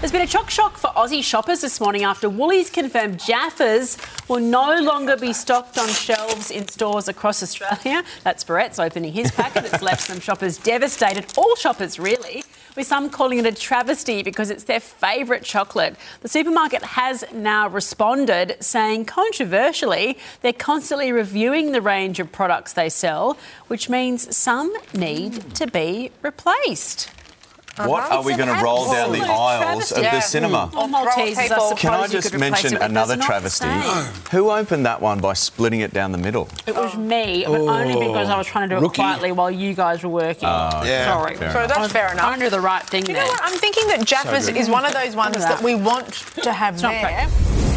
There's been a chock shock for Aussie shoppers this morning after Woolies confirmed Jaffas will no longer be stocked on shelves in stores across Australia. That's Barrett's opening his packet. It's left some shoppers devastated. All shoppers, really. With some calling it a travesty because it's their favourite chocolate. The supermarket has now responded, saying controversially, they're constantly reviewing the range of products they sell, which means some need to be replaced. What uh-huh. are we going to roll down the absolute aisles of travesty. the cinema? Or Maltesers, I Can I just mention another It's not the travesty? Who opened that one by splitting it down the middle? It was me, but only because I was trying to do it Rookie. quietly while you guys were working. Ah, yeah. Sorry. Fair So enough. that's fair enough. I knew the right thing You there. know what? I'm thinking that Jaffas good. is one of those ones that that. we want to have not there. practical.